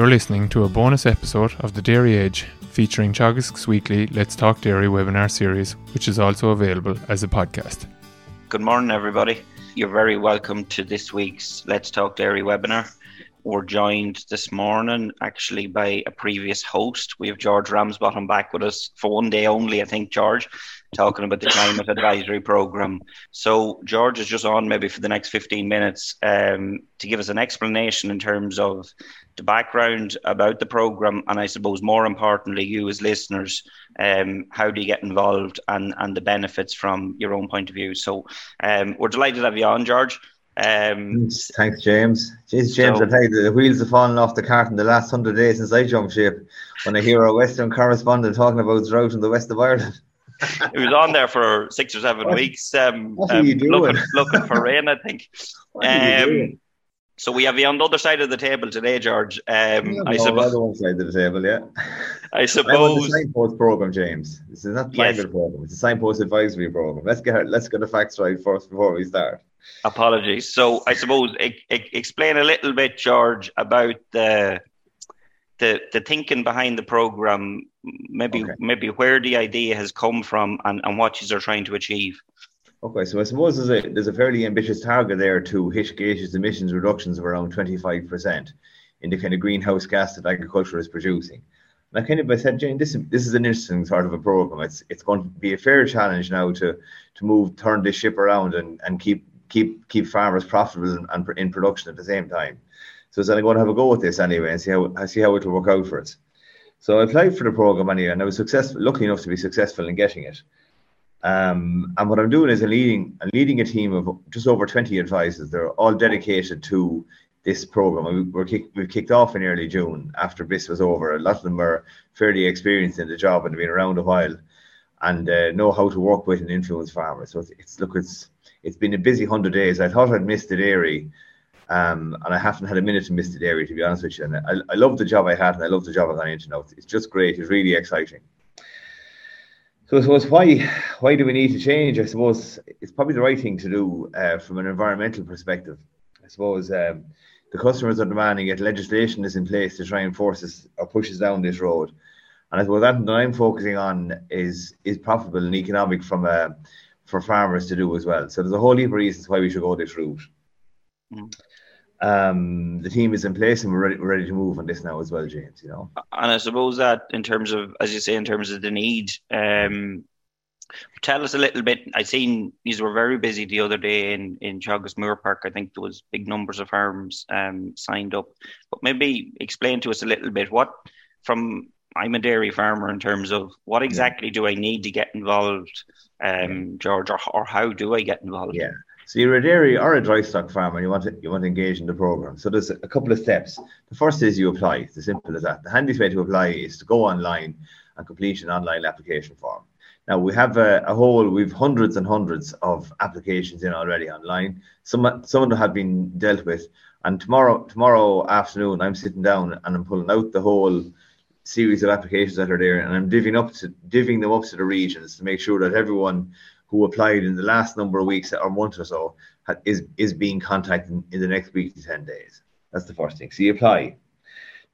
You're listening to a bonus episode of The Dairy Edge featuring Teagasc's weekly Let's Talk Dairy webinar series, which is also available as a podcast. Good morning, everybody. You're very welcome to this week's Let's Talk Dairy webinar. We're joined this morning actually by a previous host. We have George Ramsbottom back with us for one day only, I think, George, talking about the climate advisory program. So, George is just on maybe for the next 15 minutes um, to give us an explanation in terms of the background about the program, and I suppose more importantly, you as listeners, um, how do you get involved and, and the benefits from your own point of view. So, um, we're delighted to have you on, George. Um, Thanks, James. Jeez, James, so, I tell you, the wheels have fallen off the cart in the last hundred days since I jumped ship. When I hear a Western correspondent talking about drought in the west of Ireland. It was on there for six or seven what, weeks. Um, what are you doing? Looking, looking for rain, I think. Um, so we have you on the other side of the table today, George. Um, I suppose. the one side of the table, yeah. I suppose. The signpost program, James. This is not climate yes. program. It's a signpost advisory program. Let's get let's get the facts right first before we start. Apologies. So I suppose e- e- explain a little bit, George, about the the the thinking behind the program. Maybe okay. maybe where the idea has come from and, and what you are trying to achieve. Okay, so I suppose there's a there's a fairly ambitious target there to hit gaseous emissions reductions of around 25% in the kind of greenhouse gas that agriculture is producing. And I kind of I said, Jane, this this is an interesting sort of a program. It's it's going to be a fair challenge now to to move turn this ship around and, and keep keep keep farmers profitable and, in production at the same time. So I said, I'm going to have a go with this anyway and see how I see how it will work out for us. So I applied for the program anyway, and I was successful, lucky enough to be successful in getting it. Um, and what I'm doing is I'm leading, I'm leading a team of just over 20 advisors. They're all dedicated to this program. We, are kick, we've kicked off in early June after BIS was over. A lot of them are fairly experienced in the job and have been around a while and uh, know how to work with and influence farmers. So it's, it's look, it's it's been a busy hundred days. I thought I'd missed the dairy, um, and I haven't had a minute to miss the dairy to be honest with you. And I, I love the job I had, and I love the job I've gone into now. It's just great. It's really exciting. So suppose why why do we need to change? I suppose it's probably the right thing to do uh, from an environmental perspective. I suppose um, the customers are demanding it. Legislation is in place to try and force us or push us down this road. And I suppose that, that I'm focusing on is is profitable and economic from for farmers to do as well. So there's a whole heap of reasons why we should go this route. Mm um, the team is in place and we're ready, we're ready to move on this now as well, James. You know, and I suppose that in terms of, as you say, in terms of the need, um, tell us a little bit. I seen these were very busy the other day in in Teagasc Moorepark. I think there was big numbers of farms um, signed up, but maybe explain to us a little bit what from. I'm a dairy farmer in terms of what exactly yeah. do I need to get involved, um, George, or, or how do I get involved? Yeah. So you're a dairy or a dry stock farmer, and you want to you want to engage in the program. So there's a couple of steps. The first is you apply. It's as simple as that. The handiest way to apply is to go online and complete an online application form. Now we have a, a whole, we've hundreds and hundreds of applications in already online. Some some of them have been dealt with, and tomorrow tomorrow afternoon I'm sitting down and I'm pulling out the whole series of applications that are there, and I'm divvying up to divvying them up to the regions to make sure that everyone who applied in the last number of weeks or month or so is is being contacted in the next week to 10 days. That's the first thing. So you apply.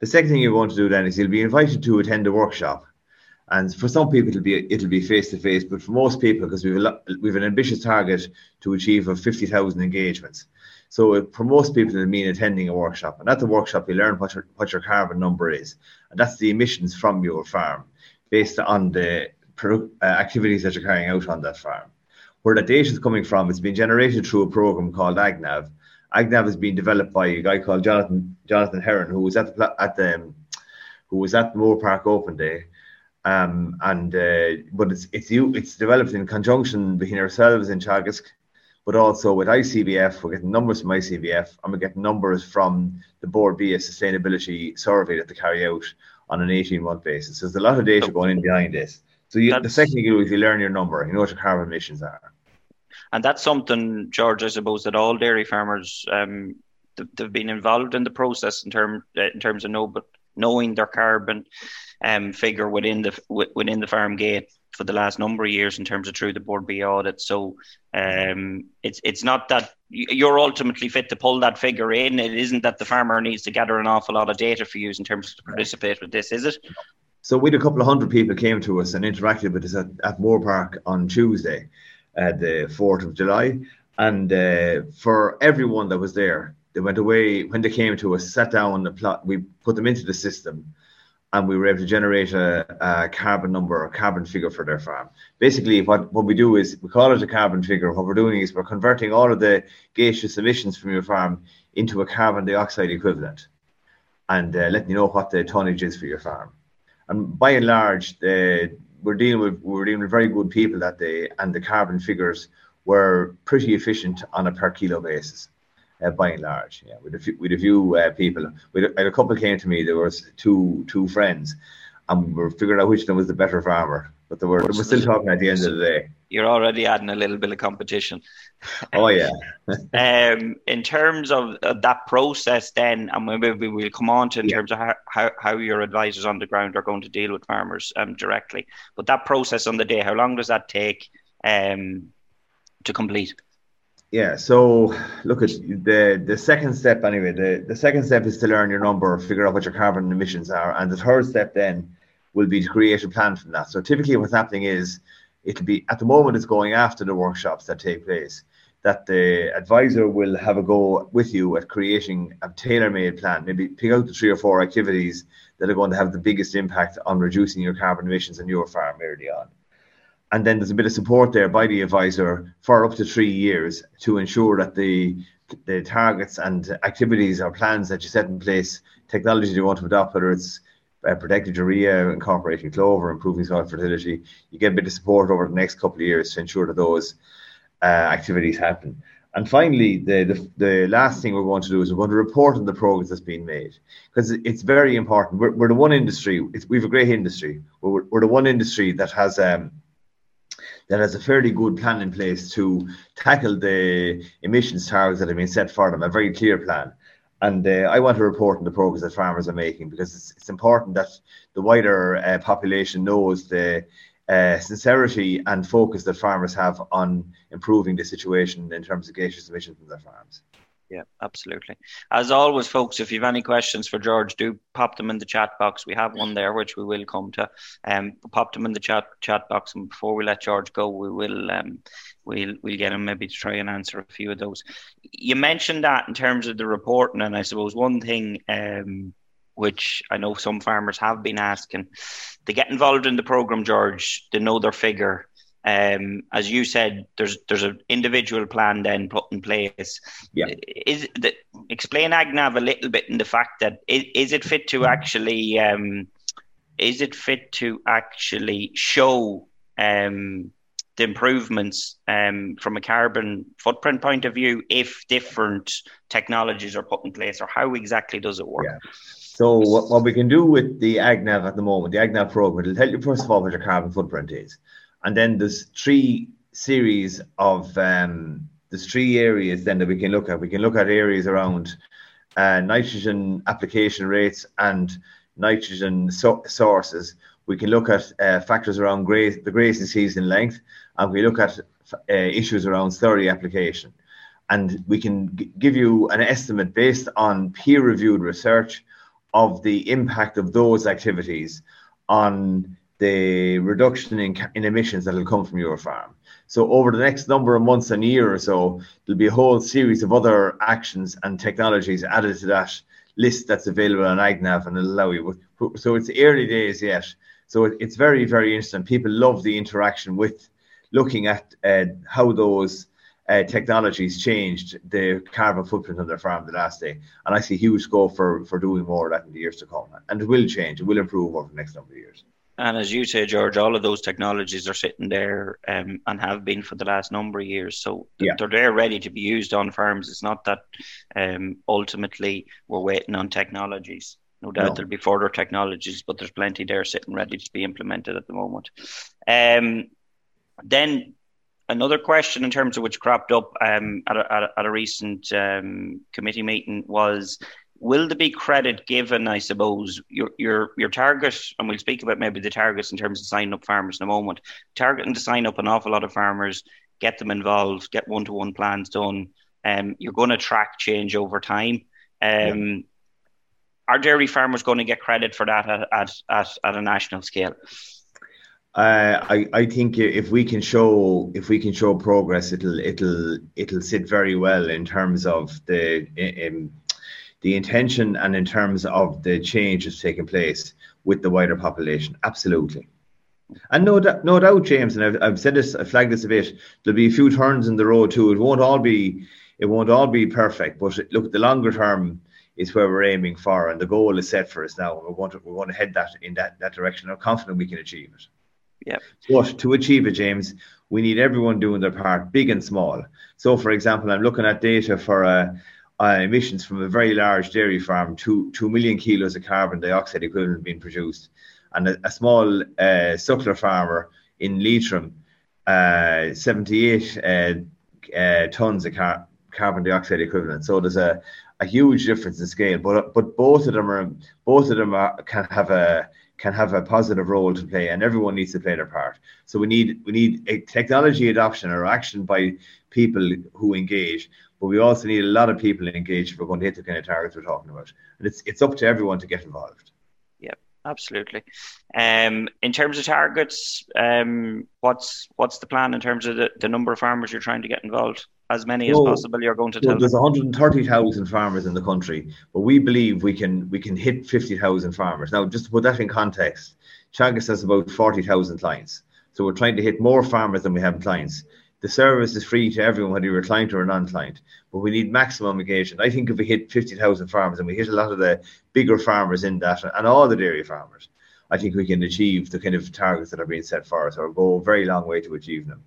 The second thing you're going to do then is you'll be invited to attend a workshop. And for some people it'll be it'll be face to face, but for most people, because we've a we've an ambitious target to achieve of 50,000 engagements. So for most people, it'll mean attending a workshop, and at the workshop you learn what your what your carbon number is, and that's the emissions from your farm based on the uh, activities that you're carrying out on that farm. Where the data is coming from, it's been generated through a program called AgNav. AgNav has been developed by a guy called Jonathan Jonathan Herron, who was at the at the um, who was at Moorepark Open Day. Um, and uh, but it's it's it's developed in conjunction between ourselves in Teagasc, but also with ICBF. We're getting numbers from ICBF, and we're getting numbers from the Bord Bia sustainability survey that they carry out on an 18 month basis. So there's a lot of data going in behind this. So you, the second you do is you learn your number. You know what your carbon emissions are. And that's something, George, I suppose that all dairy farmers um, they've been involved in the process in term in terms of know, but knowing their carbon um, figure within the within the farm gate. for the last number of years in terms of through the Bord Bia audit. So um, it's it's not that you're ultimately fit to pull that figure in. It isn't that the farmer needs to gather an awful lot of data for you in terms to participate with this, is it? So we had a couple of hundred people came to us and interacted with us at, at Park on Tuesday, uh, the 4th of July. And uh, for everyone that was there, they went away when they came to us, sat down on the plot, we put them into the system and we were able to generate a, a, carbon number, a carbon figure for their farm. Basically, what, what we do is we call it a carbon figure. What we're doing is we're converting all of the gaseous emissions from your farm into a carbon dioxide equivalent and uh, letting you know what the tonnage is for your farm and by and large, we're dealing with we're dealing with very good people that day, and the carbon figures were pretty efficient on a per kilo basis. Uh, by and large, yeah, with a few, with a few uh, people, with a, couple came to me. There was two two friends, and we were figuring out which one was the better farmer. But they were, we're still talking at the end of the day. You're already adding a little bit of competition. Oh yeah. um, in terms of uh, that process, then, and maybe we'll come on to in yeah. terms of how, how, how, your advisors on the ground are going to deal with farmers um, directly. But that process on the day, how long does that take um, to complete? Yeah, so look at the the second step anyway. The the second step is to learn your number, figure out what your carbon emissions are, and the third step then will be to create a plan from that. So typically, what's happening is it'll be at the moment it's going after the workshops that take place that the advisor will have a go with you at creating a tailor-made plan. Maybe pick out the three or four activities that are going to have the biggest impact on reducing your carbon emissions in your farm early on. And then there's a bit of support there by the advisor for up to three years to ensure that the the targets and activities or plans that you set in place technology you want to adopt whether it's uh, protected urea, incorporating clover, improving soil fertility. You get a bit of support over the next couple of years to ensure that those uh, activities happen. And finally, the, the, the last thing we're going to do is we're going to report on the progress that's been made because it's very important. We're, we're the one industry. we have a great industry. We're, we're the one industry that has um, that has a fairly good plan in place to tackle the emissions targets that have been set for them. A very clear plan. And uh, I want to report on the progress that farmers are making because it's, it's important that the wider uh, population knows the uh, sincerity and focus that farmers have on improving the situation in terms of gaseous emissions from their farms. Yeah, absolutely. As always, folks, if you have any questions for George, do pop them in the chat box. We have one there, which we will come to. Um, pop them in the chat chat box, and before we let George go, we will um, we'll we'll get him maybe to try and answer a few of those. You mentioned that in terms of the reporting, and I suppose one thing um, which I know some farmers have been asking, they get involved in the program, George. They know their figure um, as you said, there's there's an individual plan then put in place. Yeah. Is the, explain Agnav a little bit in the fact that is, is it fit to actually um, is it fit to actually show um, the improvements um, from a carbon footprint point of view if different technologies are put in place, or how exactly does it work? Yeah. So what, what we can do with the AgNav at the moment, the AgNav program, it'll tell you first of all what your carbon footprint is and then there's three series of um, there's three areas then that we can look at. We can look at areas around uh, nitrogen application rates and nitrogen so- sources. We can look at uh, factors around gra- the grazing season length, and we look at uh, issues around slurry application. And we can g- give you an estimate based on peer-reviewed research of the impact of those activities on the reduction in, in emissions that will come from your farm. So over the next number of months and year or so, there'll be a whole series of other actions and technologies added to that list that's available on AgNav and it'll allow you. So it's early days yet. So it's very, very interesting. People love the interaction with looking at uh, how those uh, technologies changed the carbon footprint on their farm the last day. And I see huge scope for, for doing more of that in the years to come. And it will change, it will improve over the next number of years. And as you say, George, all of those technologies are sitting there um, and have been for the last number of years. So yeah. they're there ready to be used on farms. It's not that um, ultimately we're waiting on technologies. No doubt no. there'll be further technologies, but there's plenty there sitting ready to be implemented at the moment. Um, then another question in terms of which cropped up um, at, a, at, a, at, a, recent um, committee meeting was will there be credit given? I suppose your your your target, and we'll speak about maybe the targets in terms of signing up farmers in a moment. Targeting to sign up an awful lot of farmers, get them involved, get one to one plans done. Um, you're going to track change over time. Um, yeah. Are dairy farmers going to get credit for that at at, at, at a national scale? Uh, I, I think if we can show if we can show progress, it'll it'll it'll sit very well in terms of the in, the intention and in terms of the change that's taking place with the wider population. Absolutely. And no, no doubt, James, and I've, I've said this, I flagged this a bit. There'll be a few turns in the road too. It won't all be, it won't all be perfect. But look, the longer term is where we're aiming for, and the goal is set for us now. We're going to, we're going to head that in that, that direction. I'm confident we can achieve it. Yeah. But to achieve it, James, we need everyone doing their part, big and small. So, for example, I'm looking at data for uh, uh, emissions from a very large dairy farm, two two million kilos of carbon dioxide equivalent being produced, and a, a small uh, suckler farmer in Leitrim, uh, 78 uh, uh, tons of car- carbon dioxide equivalent. So there's a, a huge difference in scale, but but both of them are both of them are, can have a can have a positive role to play, and everyone needs to play their part. So we need we need a technology adoption or action by people who engage, but we also need a lot of people engaged if we're going to hit the kind of targets we're talking about. And it's it's up to everyone to get involved. Yeah, absolutely. Um, in terms of targets, um, what's what's the plan in terms of the, the number of farmers you're trying to get involved? As many so, as possible. You're going to tell. there's 130,000 farmers in the country, but we believe we can we can hit 50,000 farmers. Now, just to put that in context, Teagasc has about 40,000 clients, so we're trying to hit more farmers than we have clients the service is free to everyone, whether you're a client or a non-client. But we need maximum engagement. I think if we hit 50,000 farmers and we hit a lot of the bigger farmers in that and all the dairy farmers, I think we can achieve the kind of targets that are being set for us or go a very long way to achieve them.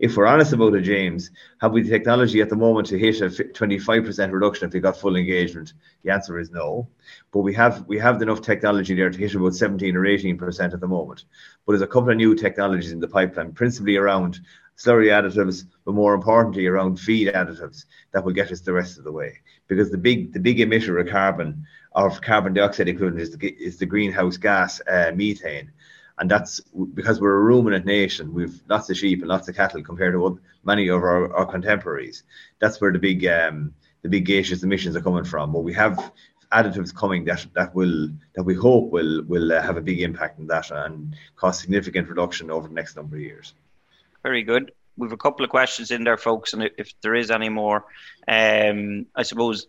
If we're honest about it, James, have we the technology at the moment to hit a 25% reduction if we got full engagement? The answer is no. But we have we have enough technology there to hit about 17 or 18% at the moment. But there's a couple of new technologies in the pipeline, principally around slurry additives, but more importantly around feed additives that will get us the rest of the way. Because the big the big emitter of carbon of carbon dioxide equivalent is the, is the greenhouse gas uh, methane. And that's because we're a ruminant nation. We've lots of sheep and lots of cattle compared to many of our, our contemporaries. That's where the big um, the big gaseous emissions are coming from. But we have additives coming that that will that we hope will will uh, have a big impact on that and cause significant reduction over the next number of years. Very good. We've a couple of questions in there, folks, and if there is any more, um, I suppose.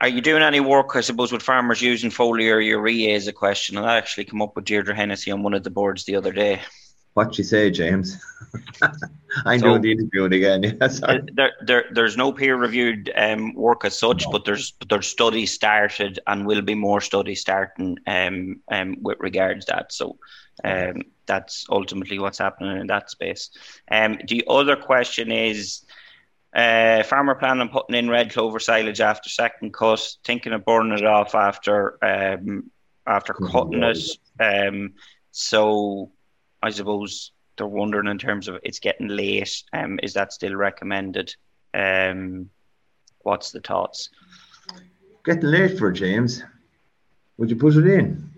Are you doing any work, I suppose, with farmers using foliar urea is a question, and that actually came up with Deirdre Hennessy on one of the boards the other day. What you say, James? I'm so, doing the interview again. Yes. there, there, there's no peer-reviewed um, work as such, no. but there's there's studies started and will be more studies starting um, um, with regards to that. So um, that's ultimately what's happening in that space. Um, the other question is. Uh, farmer planning on putting in red clover silage after second cut, thinking of burning it off after um, after cutting it. Um, so I suppose they're wondering in terms of it's getting late. Um, is that still recommended? Um, what's the thoughts? Getting late for James. Would you put it in?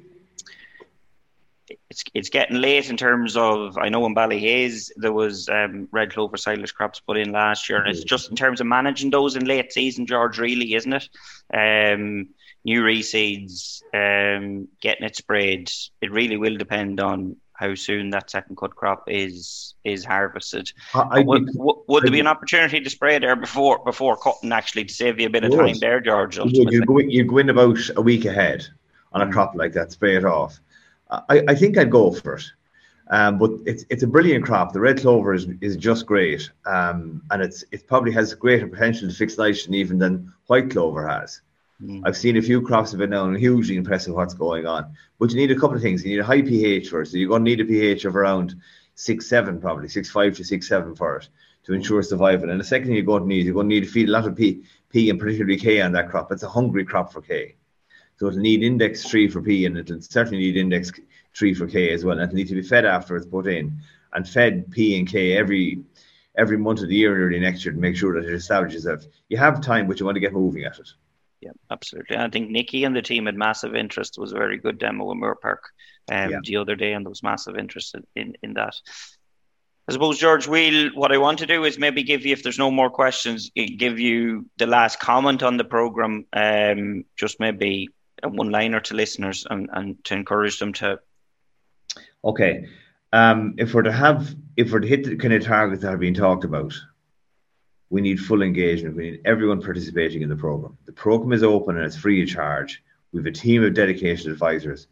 It's it's getting late in terms of I know in Ballyhaise there was um, red clover silage crops put in last year, and it's just in terms of managing those in late season, George, really, isn't it? Um, new reseeds, um, getting it sprayed. It really will depend on how soon that second cut crop is is harvested. Would, would, there be an opportunity to spray there before before cutting actually to save you a bit of time there, George? You go, you go in about a week ahead on a mm. crop like that, spray it off. I, I think I'd go for it. Um, but it's it's a brilliant crop. The red clover is, is just great, um, and it's it probably has greater potential to fix nitrogen even than white clover has. Mm. I've seen a few crops of it now and hugely impressive what's going on. But you need a couple of things. You need a high pH first. So you're going to need a pH of around six seven, probably six five to six seven for it to ensure survival. And the second thing you're going to need, you're going to need to feed a lot of P, P and particularly K on that crop. It's a hungry crop for K. So it'll need index three for P and it'll certainly need index three for K as well. And it'll need to be fed after it's put in and fed P and K every every month of the year and early next year to make sure that it establishes that you have time, but you want to get moving at it. Yeah, absolutely. I think Nikki and the team had massive interest. It was a very good demo in Moorepark um, yeah. the other day, and there was massive interest in, in that. I suppose, George, we'll, what I want to do is maybe give you, if there's no more questions, give you the last comment on the program, um, just maybe one liner to listeners and, and to encourage them to. Okay. Um, if we're to have, if we're to hit the kind of targets that are being talked about, we need full engagement. We need everyone participating in the program. The program is open and it's free of charge. We have a team of dedicated advisors.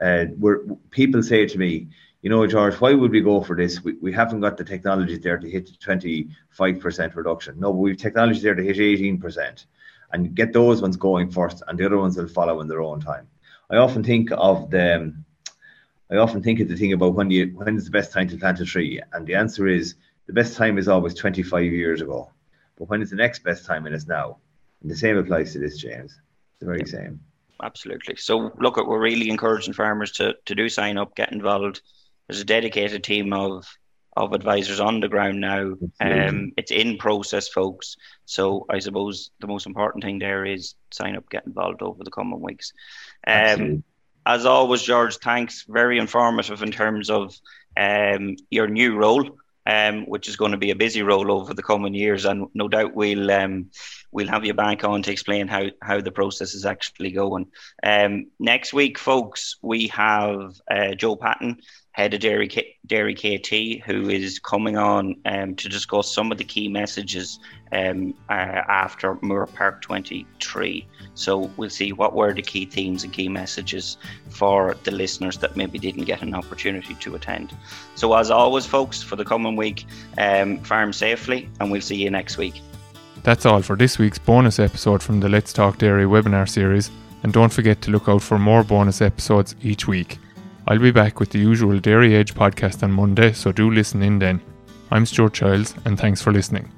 Uh, where people say to me, you know, George, why would we go for this? We, we haven't got the technology there to hit 25% reduction. No, but we've technology there to hit 18% and get those ones going first, and the other ones will follow in their own time. I often think of the, I often think of the thing about when you when is the best time to plant a tree, and the answer is the best time is always 25 years ago. But when is the next best time? And it's now. And the same applies to this, James. The very same. Absolutely. So look, we're really encouraging farmers to to do sign up, get involved there's a dedicated team of of advisors on the ground now. Um, it's in process, folks. So I suppose the most important thing there is sign up, get involved over the coming weeks. Um, as always, George, thanks. Very informative in terms of um, your new role, um, which is going to be a busy role over the coming years, and no doubt we'll um, we'll have you back on to explain how how the process is actually going. Um, next week, folks, we have uh, Joe Patton head of Dairy, K- Dairy KT, who is coming on um, to discuss some of the key messages um, uh, after Moorepark 23. So we'll see what were the key themes and key messages for the listeners that maybe didn't get an opportunity to attend. So as always, folks, for the coming week, um, farm safely, and we'll see you next week. That's all for this week's bonus episode from the Let's Talk Dairy webinar series, and don't forget to look out for more bonus episodes each week. I'll be back with the usual Dairy Edge podcast on Monday, so do listen in then. I'm Stuart Childs, and thanks for listening.